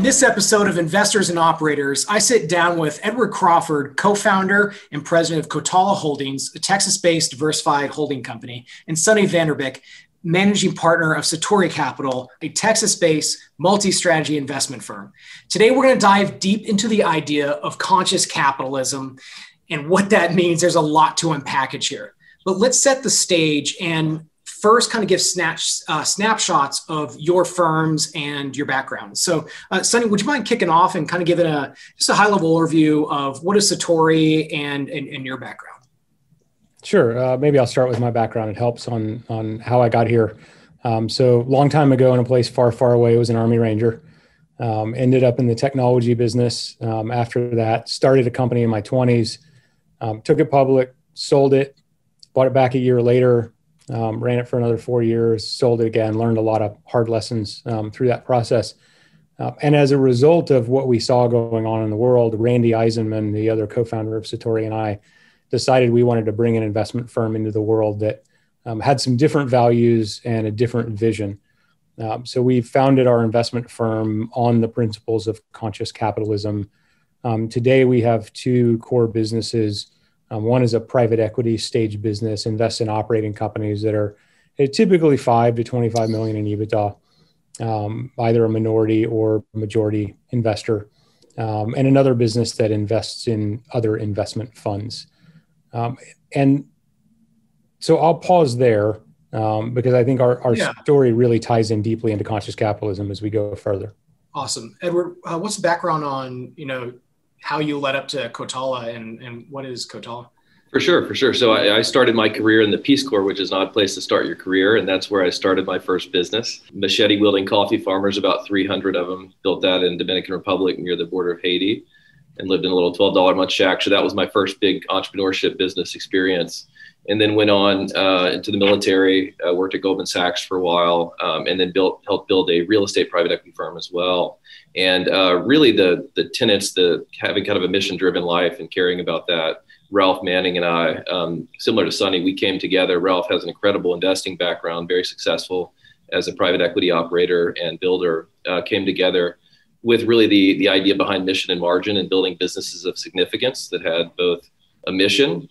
In this episode of Investors and Operators, I sit down with Edward Crawford, co founder and president of Catala Holdings, a Texas based diversified holding company, and Sonny Vanderbeek, managing partner of Satori Capital, a Texas based multi strategy investment firm. Today, we're going to dive deep into the idea of conscious capitalism and what that means. There's a lot to unpackage here. But let's set the stage and first kind of give snatch, uh, snapshots of your firms and your background. So, uh, Sonny, would you mind kicking off and kind of giving a just a high level overview of what is Satori and, and, and your background? Sure. Uh, maybe I'll start with my background. It helps on on how I got here. Um, so, long time ago, in a place far, far away, was an Army Ranger. Um, ended up in the technology business. Um, after that, started a company in my 20s. Um, took it public, sold it, bought it back a year later, um, ran it for another four years, sold it again, learned a lot of hard lessons um, through that process. Uh, and as a result of what we saw going on in the world, Randy Eisenman, the other co founder of Satori, and I decided we wanted to bring an investment firm into the world that um, had some different values and a different vision. Um, so we founded our investment firm on the principles of conscious capitalism. Um, today, we have two core businesses um, one is a private equity stage business, invests in operating companies that are typically five to 25 million in EBITDA, um, either a minority or majority investor. Um, and another business that invests in other investment funds. Um, and so I'll pause there um, because I think our, our yeah. story really ties in deeply into conscious capitalism as we go further. Awesome. Edward, uh, what's the background on, you know, how you led up to Catala and, and what is Catala? For sure, for sure. So I, I, started my career in the Peace Corps, which is not a place to start your career, and that's where I started my first business. Machete wielding coffee farmers, about 300 of them. Built that in Dominican Republic near the border of Haiti, and lived in a little $12 a month shack. So that was my first big entrepreneurship business experience. And then went on uh, into the military. Uh, worked at Goldman Sachs for a while, um, and then built helped build a real estate private equity firm as well. And uh, really, the the tenets, the having kind of a mission driven life and caring about that Ralph Manning and I, um, similar to Sonny, we came together. Ralph has an incredible investing background, very successful as a private equity operator and builder, uh, came together with really the, the idea behind mission and margin and building businesses of significance that had both a mission,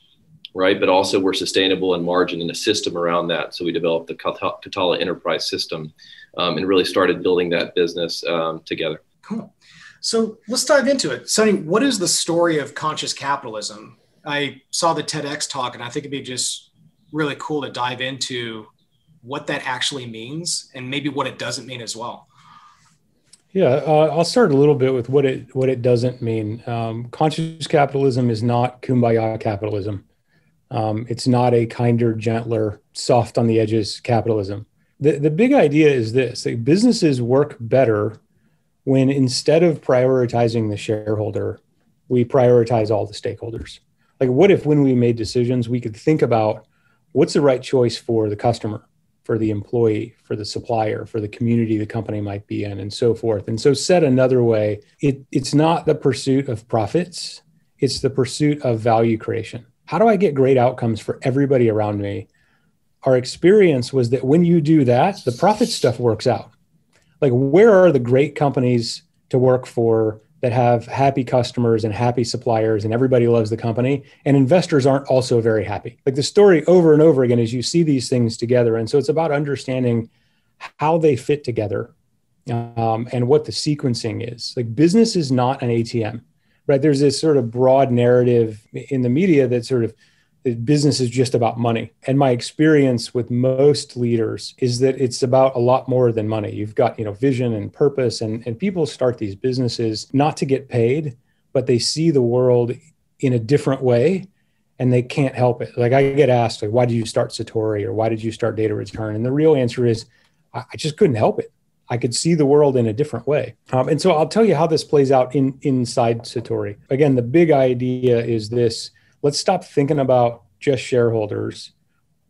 right, but also we're sustainable and margin and a system around that. So we developed the Catala Enterprise System um, and really started building that business um, together. Cool. So let's dive into it. Sonny, what is the story of conscious capitalism? I saw the TEDx talk, and I think it'd be just really cool to dive into what that actually means and maybe what it doesn't mean as well. Yeah, uh, I'll start a little bit with what it what it doesn't mean. Um, conscious capitalism is not kumbaya capitalism. Um, it's not a kinder, gentler, soft on the edges capitalism. The the big idea is this: like businesses work better when instead of prioritizing the shareholder, we prioritize all the stakeholders. Like what if when we made decisions we could think about what's the right choice for the customer for the employee for the supplier for the community the company might be in and so forth? And so said another way it, it's not the pursuit of profits it's the pursuit of value creation how do i get great outcomes for everybody around me? Our experience was that when you do that the profit stuff works out. Like where are the great companies to work for that have happy customers and happy suppliers and everybody loves the company and investors aren't also very happy? Like the story over and over again is you see these things together and so it's about understanding how they fit together um, and what the sequencing is. Like business is not an atm right there's this sort of broad narrative in the media that sort of business is just about money. And my experience with most leaders is that it's about a lot more than money. You've got, you know, vision and purpose and, and people start these businesses not to get paid, but they see the world in a different way and they can't help it. Like I get asked, like, why did you start Satori or why did you start Data Return? And the real answer is I, I just couldn't help it. I could see the world in a different way. Um, and so I'll tell you how this plays out in inside Satori. Again, the big idea is this let's stop thinking about just shareholders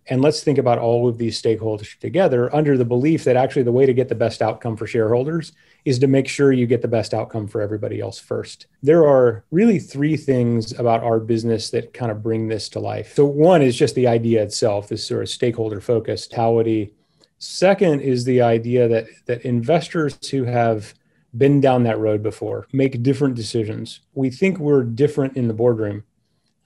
and let's think about all of these stakeholders together under the belief that actually the way to get the best outcome for shareholders is to make sure you get the best outcome for everybody else first. There are really three things about our business that kind of bring this to life. So, one is just the idea itself, this sort of stakeholder focused, Second is the idea that, that investors who have been down that road before, make different decisions. We think we're different in the boardroom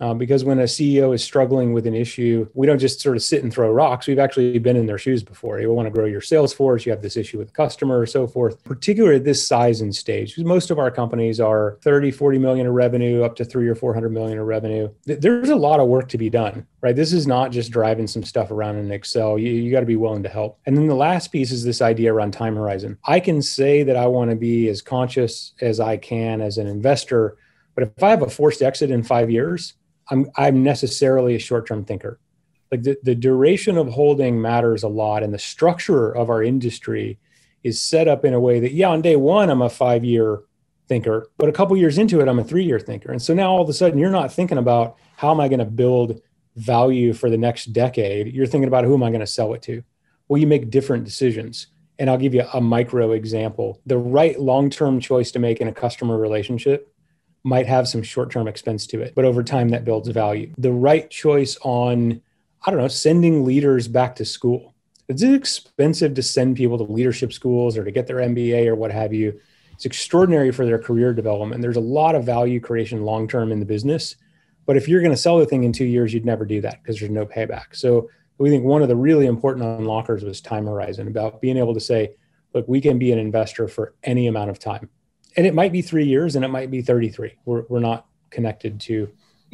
uh, because when a CEO is struggling with an issue, we don't just sort of sit and throw rocks. We've actually been in their shoes before. You want to grow your sales force, you have this issue with the customer, or so forth, particularly at this size and stage. Most of our companies are 30, 40 million of revenue, up to three or 400 million of revenue. There's a lot of work to be done, right? This is not just driving some stuff around in Excel. You, you got to be willing to help. And then the last piece is this idea around time horizon. I can say that I want to be as conscious as I can as an investor. But if I have a forced exit in five years, I'm I'm necessarily a short-term thinker. Like the, the duration of holding matters a lot, and the structure of our industry is set up in a way that yeah, on day one I'm a five-year thinker, but a couple years into it I'm a three-year thinker, and so now all of a sudden you're not thinking about how am I going to build value for the next decade. You're thinking about who am I going to sell it to. Well, you make different decisions. And I'll give you a micro example. The right long term choice to make in a customer relationship might have some short term expense to it, but over time that builds value. The right choice on, I don't know, sending leaders back to school. It's expensive to send people to leadership schools or to get their MBA or what have you. It's extraordinary for their career development. There's a lot of value creation long term in the business. But if you're going to sell the thing in two years, you'd never do that because there's no payback. So we think one of the really important unlockers was time horizon about being able to say, look, we can be an investor for any amount of time and it might be three years and it might be 33 we're, we're not connected to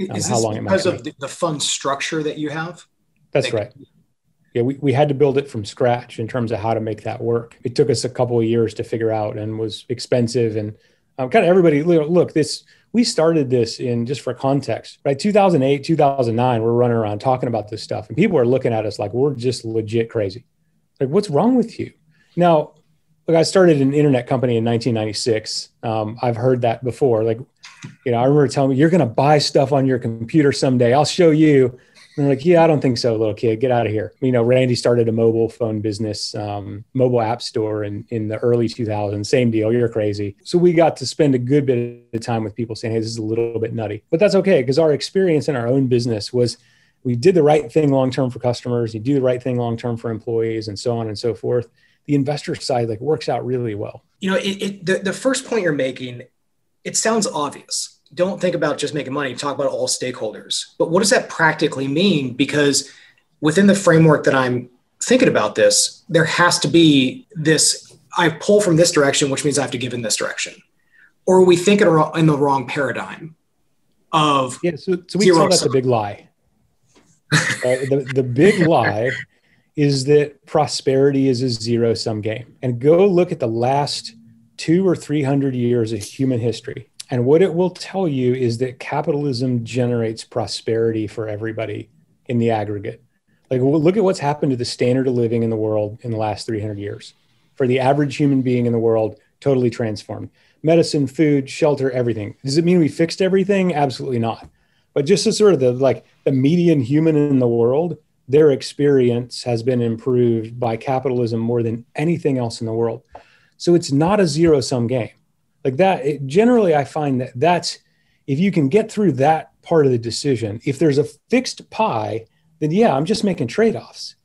um, how long it might be because of the, the fund structure that you have? That's right. Yeah we, we had to build it from scratch in terms of how to make that work. It took us a couple of years to figure out and was expensive and um, kind of everybody look this we started this in just for context right? 2008 2009 we're running around talking about this stuff and people are looking at us like we're just legit crazy. Like what's wrong with you? Now look, I started an internet company in 1996. Um, I've heard that before. Like, you know, I remember telling me, you're going to buy stuff on your computer someday. I'll show you. And they're like, yeah, I don't think so, little kid. Get out of here. You know, Randy started a mobile phone business, um, mobile app store in, in the early 2000s. Same deal. You're crazy. So we got to spend a good bit of time with people saying, hey, this is a little bit nutty. But that's okay because our experience in our own business was we did the right thing long term for customers, you do the right thing long term for employees, and so on and so forth the investor side like works out really well. You know, it, it, the, the first point you're making, it sounds obvious. Don't think about just making money, talk about all stakeholders. But what does that practically mean? Because within the framework that I'm thinking about this, there has to be this I pull from this direction, which means I have to give in this direction. Or are we think in the wrong paradigm of yeah. So, so we call that the big lie. uh, the, the big lie is that prosperity is a zero sum game. And go look at the last two or 300 years of human history. And what it will tell you is that capitalism generates prosperity for everybody in the aggregate. Like, look at what's happened to the standard of living in the world in the last 300 years. For the average human being in the world, totally transformed. Medicine, food, shelter, everything. Does it mean we fixed everything? Absolutely not. But just as sort of the like the median human in the world, their experience has been improved by capitalism more than anything else in the world. So it's not a zero sum game. Like that, it, generally, I find that that's if you can get through that part of the decision, if there's a fixed pie, then yeah, I'm just making trade offs.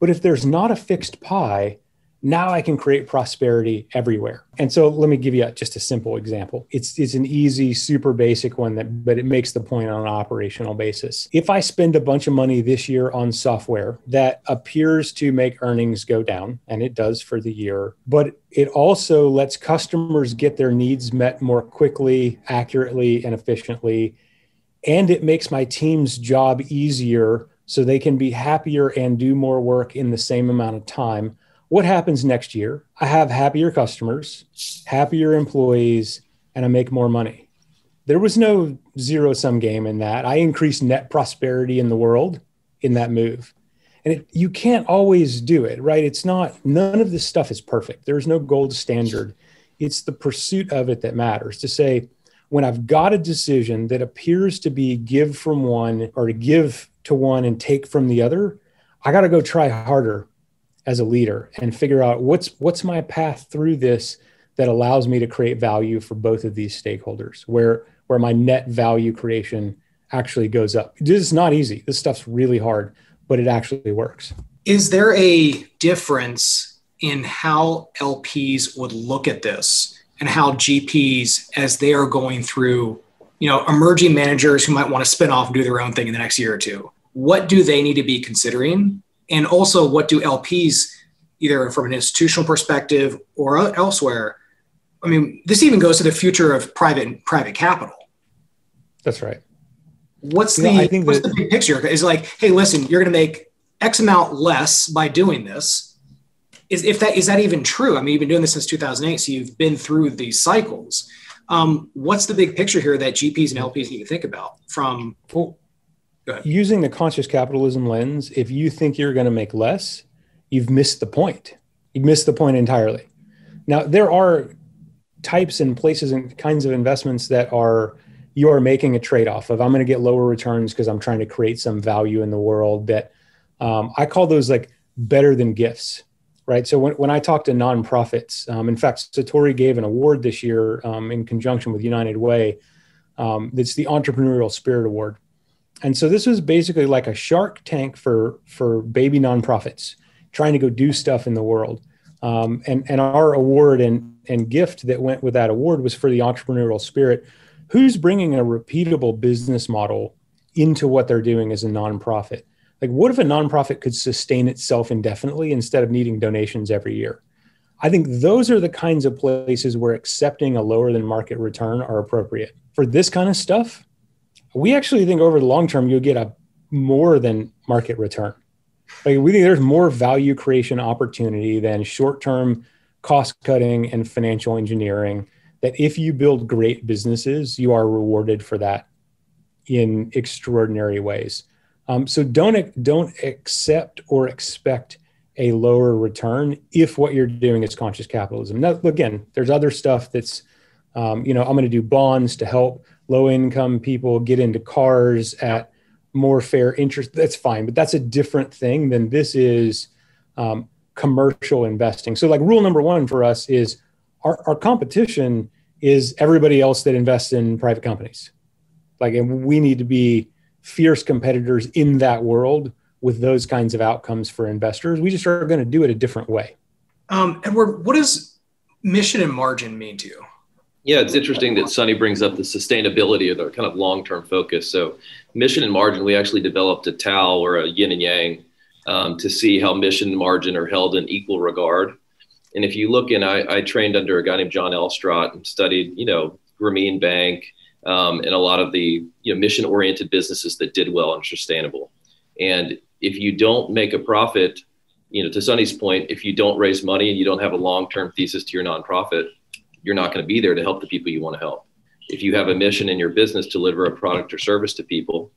But if there's not a fixed pie, now I can create prosperity everywhere. And so let me give you just a simple example. It's, it's an easy, super basic one that, but it makes the point on an operational basis. If I spend a bunch of money this year on software that appears to make earnings go down, and it does for the year, but it also lets customers get their needs met more quickly, accurately, and efficiently. And it makes my team's job easier so they can be happier and do more work in the same amount of time what happens next year? I have happier customers, happier employees, and I make more money. There was no zero sum game in that. I increased net prosperity in the world in that move. And it, you can't always do it, right? It's not, none of this stuff is perfect. There's no gold standard. It's the pursuit of it that matters to say, when I've got a decision that appears to be give from one or to give to one and take from the other, I got to go try harder as a leader and figure out what's what's my path through this that allows me to create value for both of these stakeholders where where my net value creation actually goes up this is not easy this stuff's really hard but it actually works is there a difference in how lps would look at this and how GPs, as they are going through, you know, emerging managers who might want to spin off and do their own thing in the next year or two, what do they need to be considering? And also, what do LPs, either from an institutional perspective or elsewhere, I mean, this even goes to the future of private private capital. That's right. What's the I think what's that, the big picture? Is like, hey, listen, you're going to make X amount less by doing this. Is if that is that even true? I mean, you've been doing this since 2008, so you've been through these cycles. Um, what's the big picture here that GPs and LPs need to think about from? Well, using the conscious capitalism lens, if you think you're going to make less, you've missed the point. You've missed the point entirely. Now, there are types and places and kinds of investments that are you are making a trade-off of i'm going to get lower returns because i'm trying to create some value in the world that um, i call those like better than gifts right so when, when i talk to nonprofits um, in fact satori gave an award this year um, in conjunction with united way um, it's the entrepreneurial spirit award and so this was basically like a shark tank for for baby nonprofits trying to go do stuff in the world um, and and our award and and gift that went with that award was for the entrepreneurial spirit. Who's bringing a repeatable business model into what they're doing as a nonprofit? Like, what if a nonprofit could sustain itself indefinitely instead of needing donations every year? I think those are the kinds of places where accepting a lower than market return are appropriate. For this kind of stuff, we actually think over the long term, you'll get a more than market return. Like we think there's more value creation opportunity than short term cost cutting and financial engineering that if you build great businesses, you are rewarded for that in extraordinary ways. Um, so don't don't accept or expect a lower return if what you're doing is conscious capitalism. Now, again, there's other stuff that's, um, you know, I'm going to do bonds to help low income people get into cars at more fair interest. That's fine, but that's a different thing than this is. Um, commercial investing. So, like, rule number one for us is our, our competition is everybody else that invests in private companies. Like, and we need to be fierce competitors in that world with those kinds of outcomes for investors. We just are going to do it a different way. Um, Edward, what does mission and margin mean to you? Yeah, it's interesting that Sonny brings up the sustainability of the kind of long term focus. So, mission and margin, we actually developed a Tao or a yin and yang um, to see how mission and margin are held in equal regard. And if you look in, I, I trained under a guy named John Elstrott and studied, you know, Grameen Bank um, and a lot of the you know, mission oriented businesses that did well and sustainable. And if you don't make a profit, you know, to Sonny's point, if you don't raise money and you don't have a long term thesis to your nonprofit, you're not going to be there to help the people you want to help. If you have a mission in your business to deliver a product or service to people,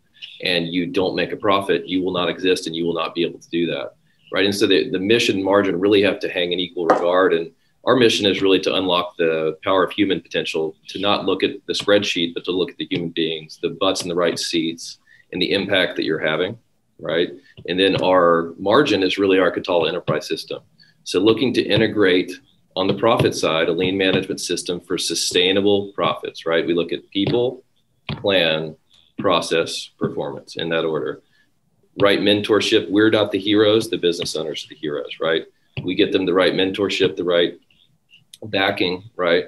and you don't make a profit, you will not exist and you will not be able to do that. Right. And so the, the mission margin really have to hang in equal regard. And our mission is really to unlock the power of human potential, to not look at the spreadsheet, but to look at the human beings, the butts in the right seats, and the impact that you're having. Right. And then our margin is really our Catala enterprise system. So looking to integrate on the profit side, a lean management system for sustainable profits, right? We look at people, plan, process, performance in that order. Right mentorship, we're not the heroes, the business owners are the heroes, right? We get them the right mentorship, the right backing, right?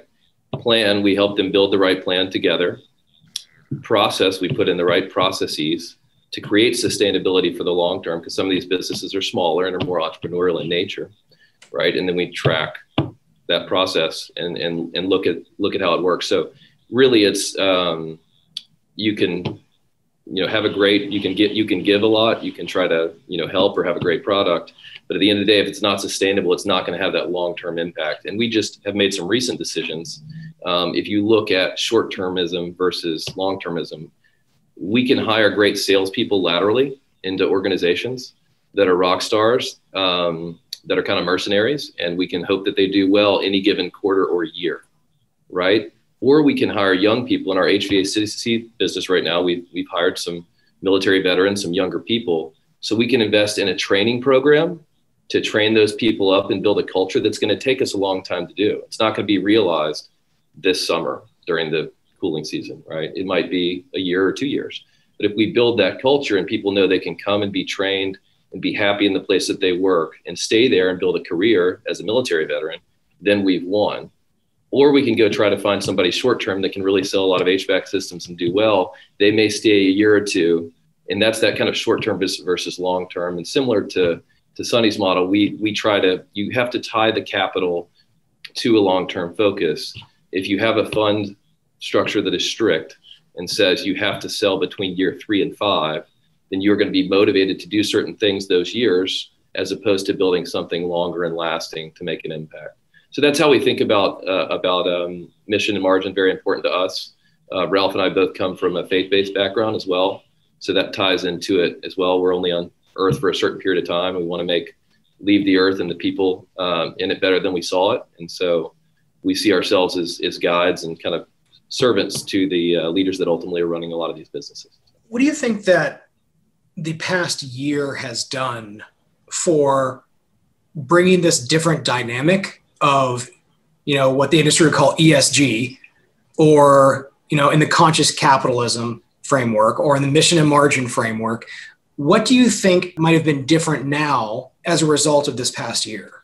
Plan, we help them build the right plan together. Process, we put in the right processes to create sustainability for the long term because some of these businesses are smaller and are more entrepreneurial in nature, right? And then we track that process and and and look at look at how it works. So really, it's um, you can you know have a great you can get you can give a lot you can try to you know help or have a great product. But at the end of the day if it's not sustainable it's not going to have that long-term impact. And we just have made some recent decisions. Um, if you look at short-termism versus long-termism we can hire great salespeople laterally into organizations that are rock stars. Um, that are kind of mercenaries and we can hope that they do well any given quarter or year right or we can hire young people in our HVAC business right now. We've, we've hired some military veterans, some younger people. So we can invest in a training program to train those people up and build a culture that's going to take us a long time to do. It's not going to be realized this summer during the cooling season, right? It might be a year or two years. But if we build that culture and people know they can come and be trained and be happy in the place that they work and stay there and build a career as a military veteran, then we've won or we can go try to find somebody short term that can really sell a lot of HVAC systems and do well. They may stay a year or two, and that's that kind of short term versus long term. And similar to to Sonny's model, we we try to you have to tie the capital to a long term focus. If you have a fund structure that is strict and says you have to sell between year three and five, then you're going to be motivated to do certain things those years as opposed to building something longer and lasting to make an impact so that's how we think about uh, about um, mission and margin. Very important to us. Uh, Ralph and I both come from a faith-based background as well, so that ties into it as well. We're only on Earth for a certain period of time. We want to make leave the Earth and the people um, in it better than we saw it, and so we see ourselves as as guides and kind of servants to the uh, leaders that ultimately are running a lot of these businesses. What do you think that the past year has done for bringing this different dynamic of you know what the industry would call ESG, or you know in the conscious capitalism framework or in the mission and margin framework. What do you think might have been different now as a result of this past year?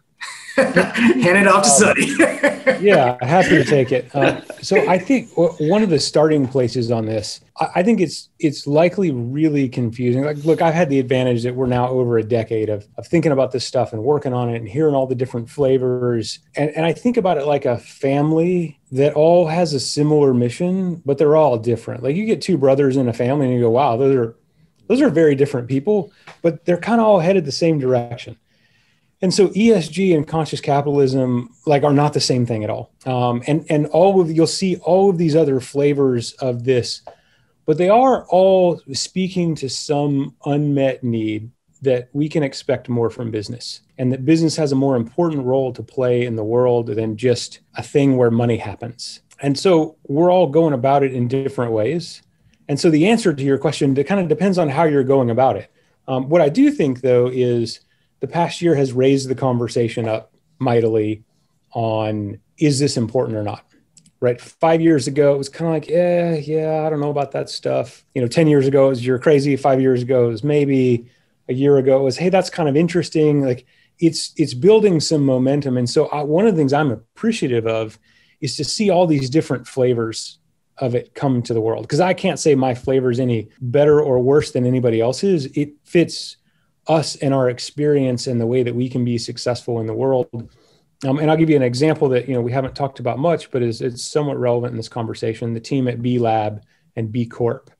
Hand it off to Sonny. yeah, happy to take it. Uh, so I think one of the starting places on this, I think it's it's likely really confusing. Like, look, I've had the advantage that we're now over a decade of, of thinking about this stuff and working on it and hearing all the different flavors. And, and I think about it like a family that all has a similar mission, but they're all different. Like you get two brothers in a family and you go, wow, those are those are very different people, but they're kind of all headed the same direction and so ESG and conscious capitalism like are not the same thing at all. Um, and and all of you'll see all of these other flavors of this, but they are all speaking to some unmet need that we can expect more from business, and that business has a more important role to play in the world than just a thing where money happens. And so we're all going about it in different ways. And so the answer to your question kind of depends on how you're going about it. Um, what I do think though is the past year has raised the conversation up mightily on is this important or not? Right? Five years ago it was kind of like yeah yeah i don't know about that stuff. You know 10 years ago it was you're crazy. Five years ago it was maybe. A year ago it was hey that's kind of interesting. Like it's it's building some momentum. And so I, one of the things i'm appreciative of is to see all these different flavors of it come to the world. Because i can't say my flavor is any better or worse than anybody else's. It fits us and our experience and the way that we can be successful in the world. Um, and I'll give you an example that you know we haven't talked about much, but is it's somewhat relevant in this conversation. The team at B Lab and B Corp,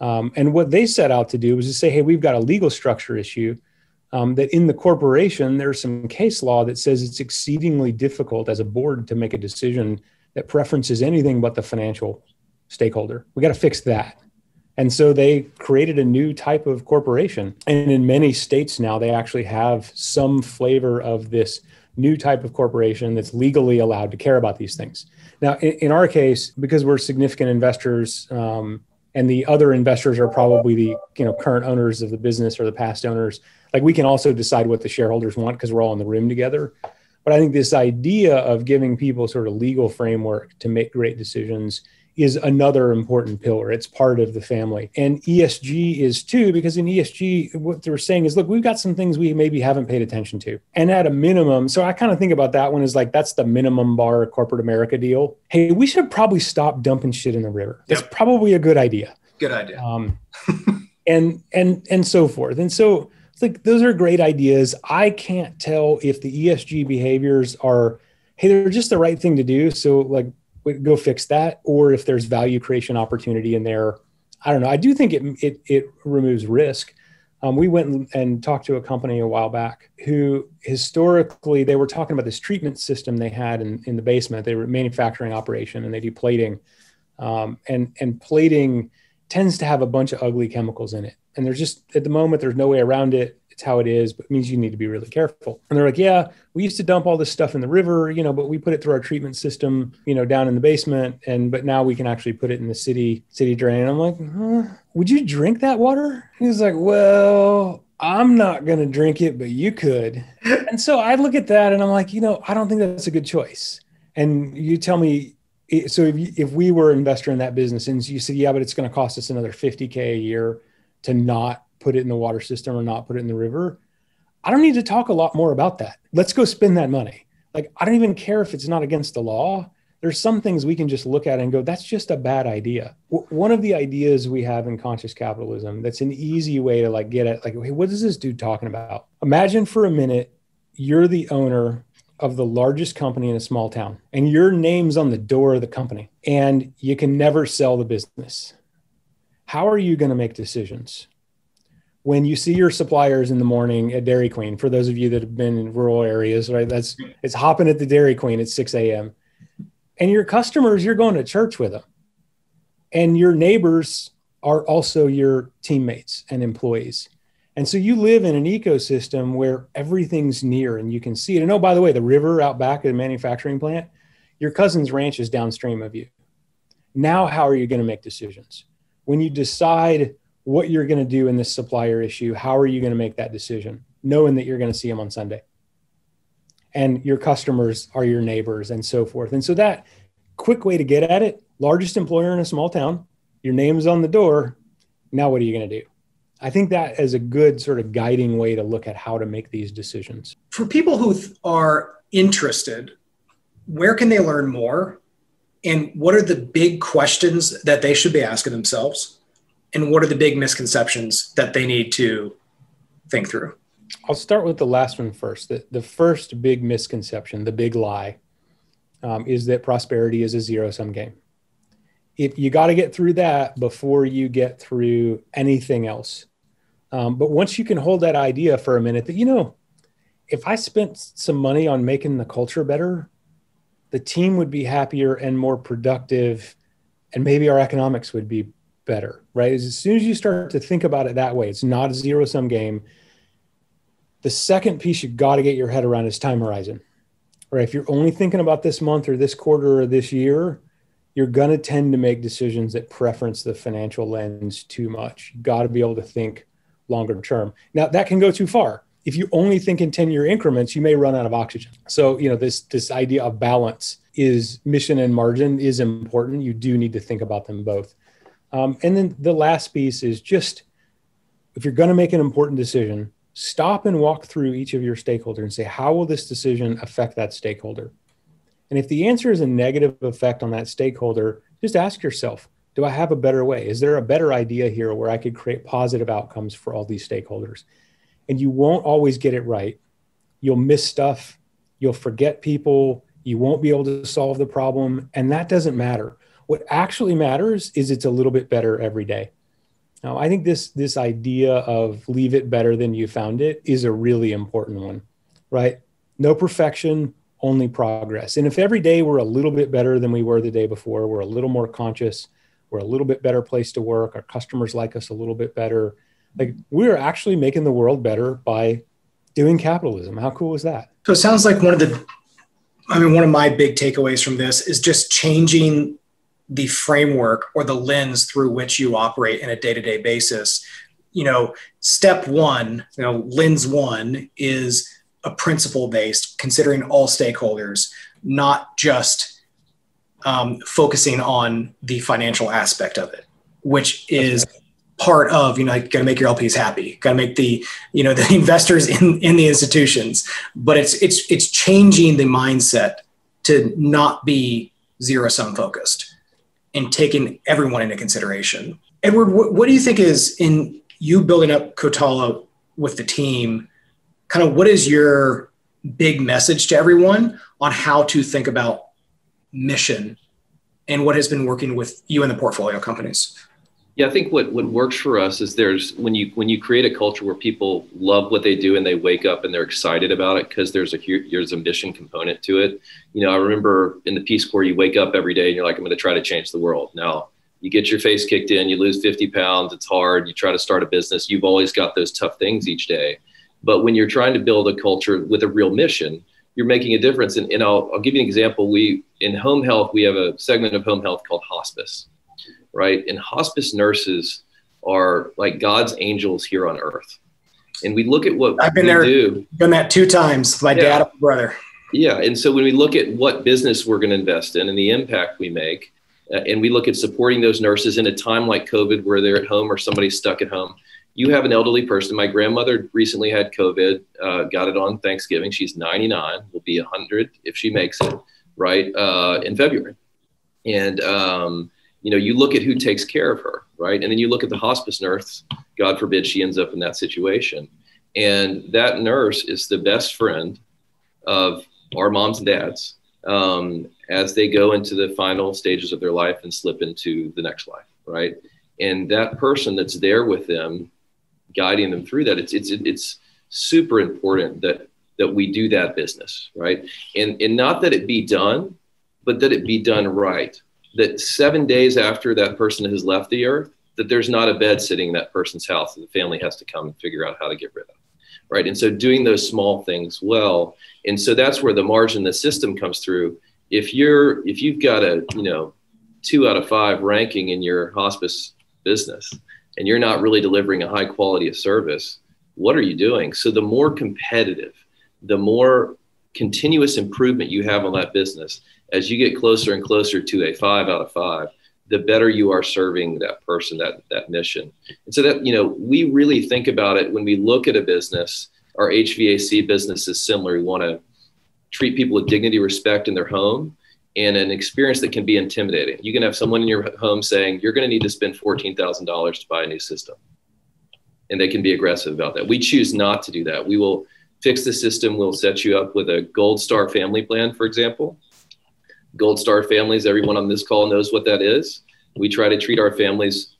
um, and what they set out to do was to say, hey, we've got a legal structure issue. Um, that in the corporation there's some case law that says it's exceedingly difficult as a board to make a decision that preferences anything but the financial stakeholder. We got to fix that. And so they created a new type of corporation. And in many states now, they actually have some flavor of this new type of corporation that's legally allowed to care about these things. Now, in, in our case, because we're significant investors, um, and the other investors are probably the you know current owners of the business or the past owners, like we can also decide what the shareholders want because we're all in the room together. But I think this idea of giving people sort of legal framework to make great decisions is another important pillar. It's part of the family. And ESG is too, because in ESG, what they're saying is, look, we've got some things we maybe haven't paid attention to. And at a minimum, so I kind of think about that one as like, that's the minimum bar corporate America deal. Hey, we should probably stop dumping shit in the river. That's yep. probably a good idea. Good idea. Um, and, and, and so forth. And so it's like, those are great ideas. I can't tell if the ESG behaviors are, hey, they're just the right thing to do. So like go fix that, or if there's value creation opportunity in there. I don't know. I do think it it, it removes risk. Um, we went and talked to a company a while back who historically they were talking about this treatment system they had in, in the basement. They were manufacturing operation and they do plating, um, and and plating tends to have a bunch of ugly chemicals in it. And there's just at the moment there's no way around it it's how it is, but it means you need to be really careful. And they're like, yeah, we used to dump all this stuff in the river, you know, but we put it through our treatment system, you know, down in the basement. And, but now we can actually put it in the city, city drain. And I'm like, huh, would you drink that water? He's like, well, I'm not going to drink it, but you could. and so I look at that and I'm like, you know, I don't think that's a good choice. And you tell me, so if, you, if we were investor in that business and you said, yeah, but it's going to cost us another 50K a year to not put it in the water system or not put it in the river. I don't need to talk a lot more about that. Let's go spend that money. Like, I don't even care if it's not against the law. there's some things we can just look at and go, that's just a bad idea. W- one of the ideas we have in conscious capitalism that's an easy way to like get at like, hey, what is this dude talking about? Imagine for a minute you're the owner of the largest company in a small town and your name's on the door of the company and you can never sell the business. How are you going to make decisions? When you see your suppliers in the morning at Dairy Queen, for those of you that have been in rural areas, right? That's it's hopping at the Dairy Queen at 6 a.m. And your customers, you're going to church with them. And your neighbors are also your teammates and employees. And so you live in an ecosystem where everything's near and you can see it. And oh, by the way, the river out back of the manufacturing plant, your cousin's ranch is downstream of you. Now, how are you going to make decisions? When you decide what you're going to do in this supplier issue. How are you going to make that decision, knowing that you're going to see them on Sunday? And your customers are your neighbors and so forth. And so that quick way to get at it largest employer in a small town, your name's on the door. Now, what are you going to do? I think that is a good sort of guiding way to look at how to make these decisions. For people who are interested, where can they learn more? And what are the big questions that they should be asking themselves? And what are the big misconceptions that they need to think through? I'll start with the last one first. The, the first big misconception, the big lie, um, is that prosperity is a zero sum game. If you got to get through that before you get through anything else. Um, but once you can hold that idea for a minute that, you know, if I spent some money on making the culture better, the team would be happier and more productive, and maybe our economics would be better, right? As soon as you start to think about it that way, it's not a zero sum game. The second piece you got to get your head around is time horizon, right? If you're only thinking about this month or this quarter or this year, you're going to tend to make decisions that preference the financial lens too much. You got to be able to think longer term. Now, that can go too far. If you only think in 10 year increments, you may run out of oxygen. So, you know, this this idea of balance is mission and margin is important. You do need to think about them both. Um, and then the last piece is just if you're going to make an important decision, stop and walk through each of your stakeholders and say, how will this decision affect that stakeholder? And if the answer is a negative effect on that stakeholder, just ask yourself, do I have a better way? Is there a better idea here where I could create positive outcomes for all these stakeholders? And you won't always get it right. You'll miss stuff. You'll forget people. You won't be able to solve the problem. And that doesn't matter. What actually matters is it's a little bit better every day. Now, I think this this idea of leave it better than you found it is a really important one, right? No perfection, only progress. And if every day we're a little bit better than we were the day before, we're a little more conscious, we're a little bit better place to work, our customers like us a little bit better. Like we're actually making the world better by doing capitalism. How cool is that? So it sounds like one of the I mean one of my big takeaways from this is just changing the framework or the lens through which you operate in a day-to-day basis. You know step one you know lens one is a principle based considering all stakeholders not just um, focusing on the financial aspect of it which is part of you know got to make your lps happy got to make the you know the investors in in the institutions. But it's it's it's changing the mindset to not be zero sum focused and taking everyone into consideration. Edward, what, what do you think is in you building up Catala with the team? Kind of what is your big message to everyone on how to think about mission and what has been working with you and the portfolio companies? Yeah, I think what, what works for us is there's when you when you create a culture where people love what they do and they wake up and they're excited about it because there's a there's a mission component to it. You know, I remember in the Peace Corps, you wake up every day and you're like, I'm going to try to change the world. Now, you get your face kicked in, you lose 50 pounds, it's hard. You try to start a business, you've always got those tough things each day. But when you're trying to build a culture with a real mission, you're making a difference. And, and I'll, I'll give you an example. We in home health, we have a segment of home health called hospice right? And hospice nurses are like God's angels here on earth. And we look at what I've been there, do. done that two times. My yeah. dad and brother. Yeah, and so when we look at what business we're going to invest in and the impact we make, uh, and we look at supporting those nurses in a time like COVID, where they're at home or somebody's stuck at home. You have an elderly person. My grandmother recently had COVID, uh, got it on Thanksgiving. She's 99, will be 100 if she makes it. right, uh, in February. And, um, you know, you look at who takes care of her, right? And then you look at the hospice nurse, God forbid she ends up in that situation. And that nurse is the best friend of our moms and dads um, as they go into the final stages of their life and slip into the next life, right? And that person that's there with them, guiding them through that, it's it's it's super important that that we do that business, right? And and not that it be done, but that it be done right. That seven days after that person has left the earth, that there's not a bed sitting in that person's house that the family has to come and figure out how to get rid of right? And so doing those small things well, and so that's where the margin, the system comes through. If you're if you've got a you know two out of five ranking in your hospice business, and you're not really delivering a high quality of service, what are you doing? So the more competitive, the more continuous improvement you have on that business as you get closer and closer to a five out of five the better you are serving that person, that that mission. And so that you know, we really think about it when we look at a business. Our HVAC business is similar. We want to treat people with dignity, respect in their home, and an experience that can be intimidating. You can have someone in your home saying, "You're going to need to spend fourteen thousand dollars to buy a new system," and they can be aggressive about that. We choose not to do that. We will fix the system. We'll set you up with a Gold Star family plan, for example Gold Star families, everyone on this call knows what that is. We try to treat our families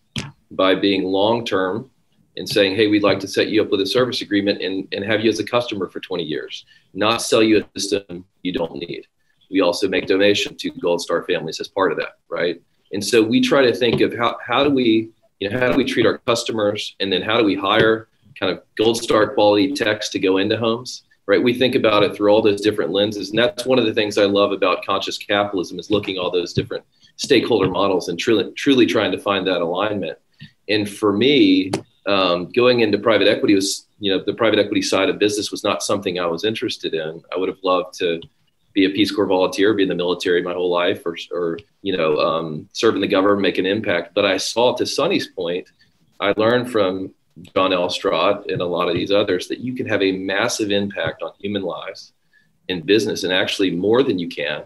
by being long term and saying, hey, we'd like to set you up with a service agreement and, and have you as a customer for 20 years, not sell you a system you don't need. We also make donation to Gold Star families as part of that, right? And so we try to think of how, how do we, you know, how do we treat our customers and then how do we hire kind of Gold Star quality techs to go into homes right? We think about it through all those different lenses. And that's one of the things I love about conscious capitalism is looking all those different stakeholder models and truly, truly trying to find that alignment. And for me, um, going into private equity was, you know, the private equity side of business was not something I was interested in. I would have loved to be a Peace Corps volunteer, be in the military my whole life, or, or you know, um, serve in the government, make an impact. But I saw, to Sonny's point, I learned from John Elstrott and a lot of these others that you can have a massive impact on human lives in business and actually more than you can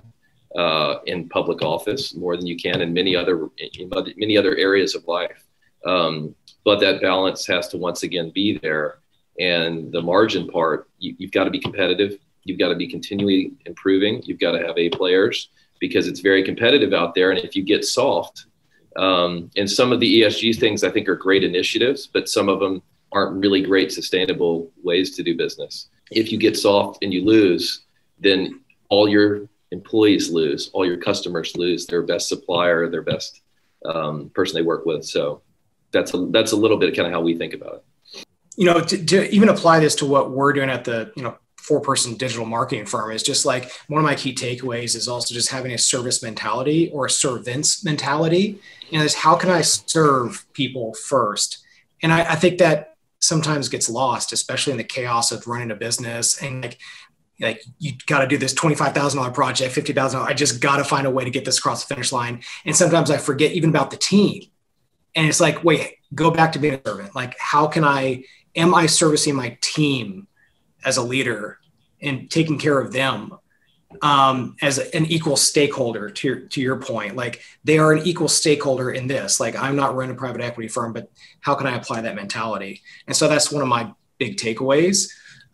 uh, in public office, more than you can in many other in many other areas of life. Um, but that balance has to once again be there. And the margin part, you, you've got to be competitive. You've got to be continually improving. You've got to have A players because it's very competitive out there. And if you get soft, um, and some of the ESG things I think are great initiatives, but some of them aren't really great sustainable ways to do business. If you get soft and you lose, then all your employees lose, all your customers lose their best supplier, their best um, person they work with. So that's a, that's a little bit kind of how we think about it. You know, to, to even apply this to what we're doing at the you know four person digital marketing firm is just like one of my key takeaways is also just having a service mentality or a servants mentality. And is how can I serve people first? And I, I think that sometimes gets lost, especially in the chaos of running a business and like like you got to do this $25,000 project, $50,000. I just got to find a way to get this across the finish line. And sometimes I forget even about the team. And it's like, wait, go back to being a servant. Like, how can I, am I servicing my team as a leader and taking care of them um, as an equal stakeholder to your, to your point like they are an equal stakeholder in this. Like i'm not running a private equity firm but how can i apply that mentality? And so that's one of my big takeaways.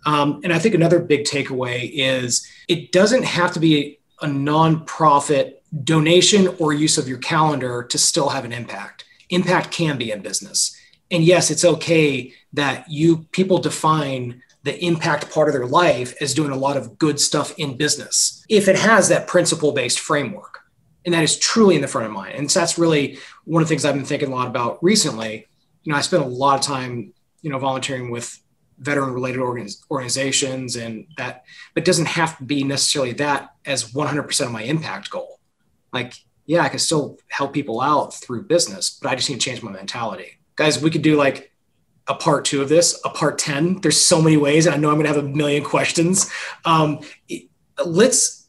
Um, and i think another big takeaway is it doesn't have to be a nonprofit donation or use of your calendar to still have an impact. Impact can be in business. And yes it's okay that you people define the impact part of their life as doing a lot of good stuff in business if it has that principle based framework. And that is truly in the front of mind. And so that's really one of the things I've been thinking a lot about recently. You know, I spent a lot of time, you know, volunteering with veteran related organizations and that, but doesn't have to be necessarily that as 100% of my impact goal. Like, yeah, I can still help people out through business, but I just need to change my mentality. Guys, we could do like a part two of this, a part 10. There's so many ways, and I know I'm going to have a million questions. Um, let's,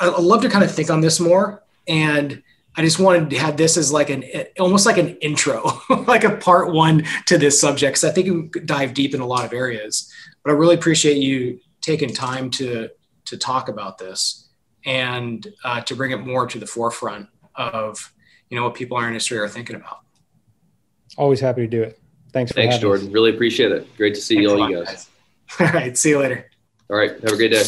I'd love to kind of think on this more. And I just wanted to have this as like an, almost like an intro, like a part one to this subject. Cause I think we could dive deep in a lot of areas, but I really appreciate you taking time to, to talk about this. and uh, to bring it more to the forefront of you know what people in our industry are thinking about. Always happy to do it. Thanks. Thanks, Jordan. Us. Really appreciate it. Great to see Thanks all you guys. guys. All right. See you later. All right. Have a great day.